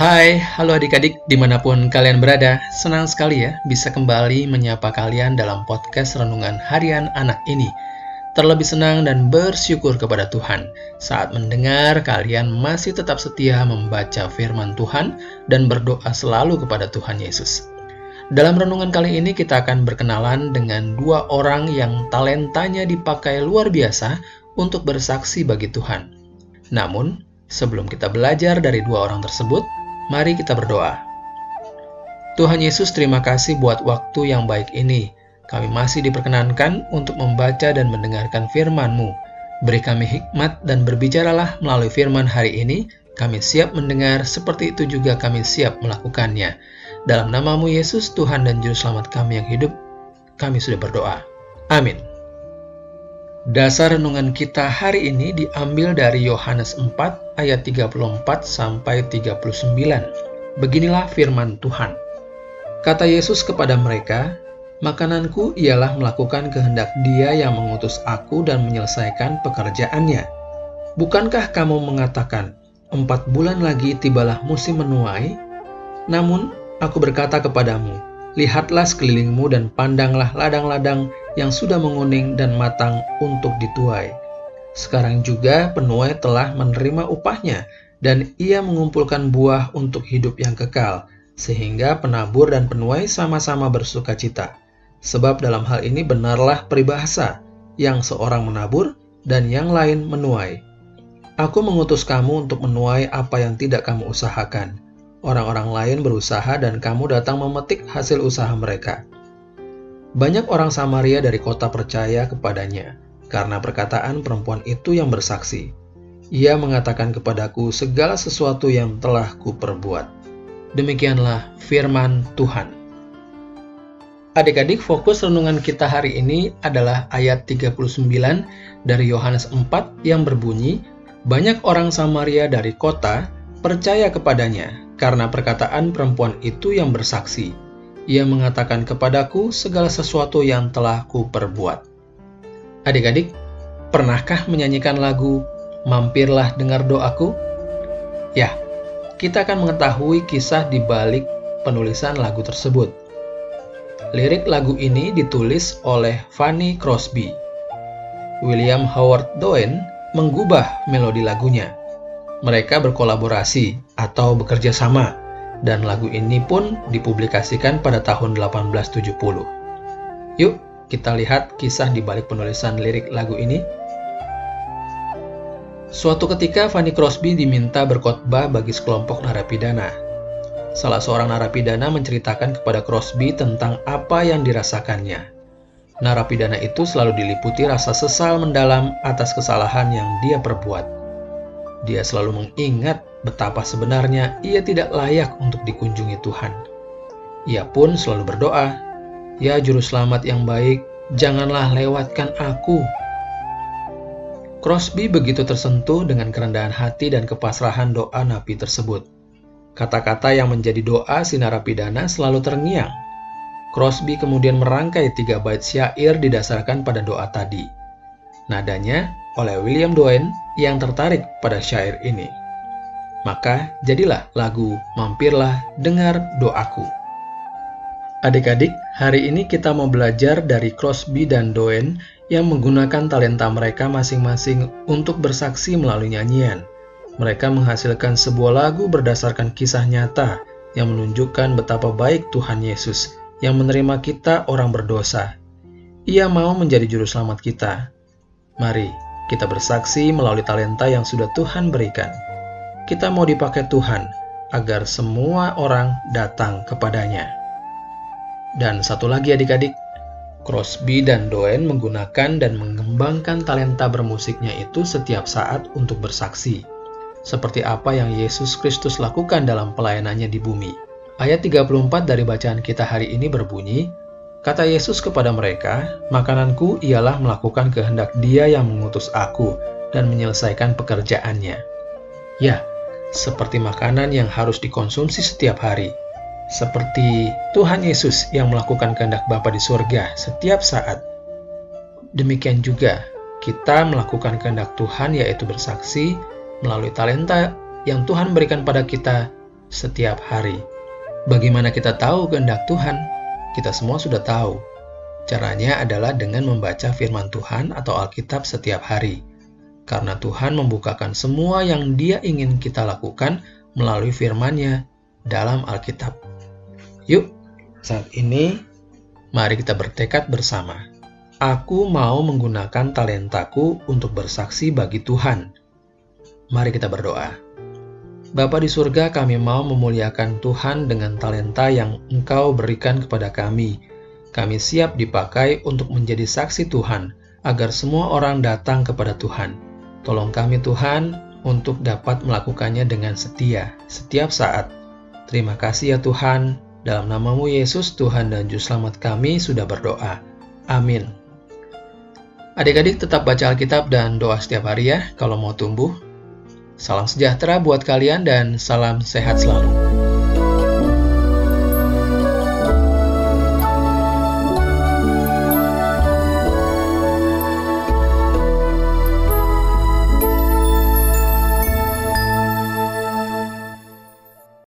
Hai, halo adik-adik di mana pun kalian berada. Senang sekali ya bisa kembali menyapa kalian dalam podcast Renungan Harian Anak ini. Terlebih senang dan bersyukur kepada Tuhan saat mendengar kalian masih tetap setia membaca firman Tuhan dan berdoa selalu kepada Tuhan Yesus. Dalam renungan kali ini kita akan berkenalan dengan dua orang yang talentanya dipakai luar biasa untuk bersaksi bagi Tuhan. Namun, sebelum kita belajar dari dua orang tersebut, Mari kita berdoa. Tuhan Yesus, terima kasih buat waktu yang baik ini. Kami masih diperkenankan untuk membaca dan mendengarkan firman-Mu. Beri kami hikmat dan berbicaralah melalui firman hari ini. Kami siap mendengar, seperti itu juga kami siap melakukannya. Dalam namamu Yesus, Tuhan dan Juru Selamat kami yang hidup, kami sudah berdoa. Amin. Dasar renungan kita hari ini diambil dari Yohanes 4 ayat 34 sampai 39. Beginilah firman Tuhan. Kata Yesus kepada mereka, "Makananku ialah melakukan kehendak Dia yang mengutus aku dan menyelesaikan pekerjaannya. Bukankah kamu mengatakan, empat bulan lagi tibalah musim menuai? Namun, aku berkata kepadamu, Lihatlah sekelilingmu dan pandanglah ladang-ladang yang sudah menguning dan matang untuk dituai. Sekarang juga penuai telah menerima upahnya, dan ia mengumpulkan buah untuk hidup yang kekal, sehingga penabur dan penuai sama-sama bersuka cita. Sebab dalam hal ini benarlah peribahasa, yang seorang menabur dan yang lain menuai. Aku mengutus kamu untuk menuai apa yang tidak kamu usahakan orang-orang lain berusaha dan kamu datang memetik hasil usaha mereka. Banyak orang Samaria dari kota percaya kepadanya karena perkataan perempuan itu yang bersaksi. Ia mengatakan kepadaku segala sesuatu yang telah kuperbuat. Demikianlah firman Tuhan. Adik-adik, fokus renungan kita hari ini adalah ayat 39 dari Yohanes 4 yang berbunyi, Banyak orang Samaria dari kota percaya kepadanya karena perkataan perempuan itu yang bersaksi. Ia mengatakan kepadaku segala sesuatu yang telah kuperbuat. Adik-adik, pernahkah menyanyikan lagu Mampirlah Dengar Doaku? Ya, kita akan mengetahui kisah di balik penulisan lagu tersebut. Lirik lagu ini ditulis oleh Fanny Crosby. William Howard Doen menggubah melodi lagunya mereka berkolaborasi atau bekerja sama, dan lagu ini pun dipublikasikan pada tahun 1870. Yuk, kita lihat kisah di balik penulisan lirik lagu ini. Suatu ketika Fanny Crosby diminta berkhotbah bagi sekelompok narapidana. Salah seorang narapidana menceritakan kepada Crosby tentang apa yang dirasakannya. Narapidana itu selalu diliputi rasa sesal mendalam atas kesalahan yang dia perbuat. Dia selalu mengingat betapa sebenarnya ia tidak layak untuk dikunjungi Tuhan. Ia pun selalu berdoa, "Ya Juru Selamat yang baik, janganlah lewatkan aku." Crosby begitu tersentuh dengan kerendahan hati dan kepasrahan doa napi tersebut. Kata-kata yang menjadi doa si narapidana selalu terngiang. Crosby kemudian merangkai tiga bait syair didasarkan pada doa tadi. Nadanya oleh William Doen yang tertarik pada syair ini. Maka jadilah lagu Mampirlah Dengar Doaku. Adik-adik, hari ini kita mau belajar dari Crosby dan Doen yang menggunakan talenta mereka masing-masing untuk bersaksi melalui nyanyian. Mereka menghasilkan sebuah lagu berdasarkan kisah nyata yang menunjukkan betapa baik Tuhan Yesus yang menerima kita orang berdosa. Ia mau menjadi juru selamat kita, Mari kita bersaksi melalui talenta yang sudah Tuhan berikan. Kita mau dipakai Tuhan agar semua orang datang kepadanya. Dan satu lagi adik-adik, Crosby dan Doen menggunakan dan mengembangkan talenta bermusiknya itu setiap saat untuk bersaksi. Seperti apa yang Yesus Kristus lakukan dalam pelayanannya di bumi. Ayat 34 dari bacaan kita hari ini berbunyi, Kata Yesus kepada mereka, "Makananku ialah melakukan kehendak Dia yang mengutus Aku dan menyelesaikan pekerjaannya." Ya, seperti makanan yang harus dikonsumsi setiap hari, seperti Tuhan Yesus yang melakukan kehendak Bapa di surga setiap saat. Demikian juga kita melakukan kehendak Tuhan yaitu bersaksi melalui talenta yang Tuhan berikan pada kita setiap hari. Bagaimana kita tahu kehendak Tuhan? Kita semua sudah tahu. Caranya adalah dengan membaca firman Tuhan atau Alkitab setiap hari. Karena Tuhan membukakan semua yang dia ingin kita lakukan melalui firman-Nya dalam Alkitab. Yuk, saat ini mari kita bertekad bersama. Aku mau menggunakan talentaku untuk bersaksi bagi Tuhan. Mari kita berdoa. Bapa di surga, kami mau memuliakan Tuhan dengan talenta yang Engkau berikan kepada kami. Kami siap dipakai untuk menjadi saksi Tuhan, agar semua orang datang kepada Tuhan. Tolong kami Tuhan untuk dapat melakukannya dengan setia setiap saat. Terima kasih ya Tuhan. Dalam namamu Yesus, Tuhan dan Juru Selamat kami sudah berdoa. Amin. Adik-adik tetap baca Alkitab dan doa setiap hari ya kalau mau tumbuh. Salam sejahtera buat kalian dan salam sehat selalu.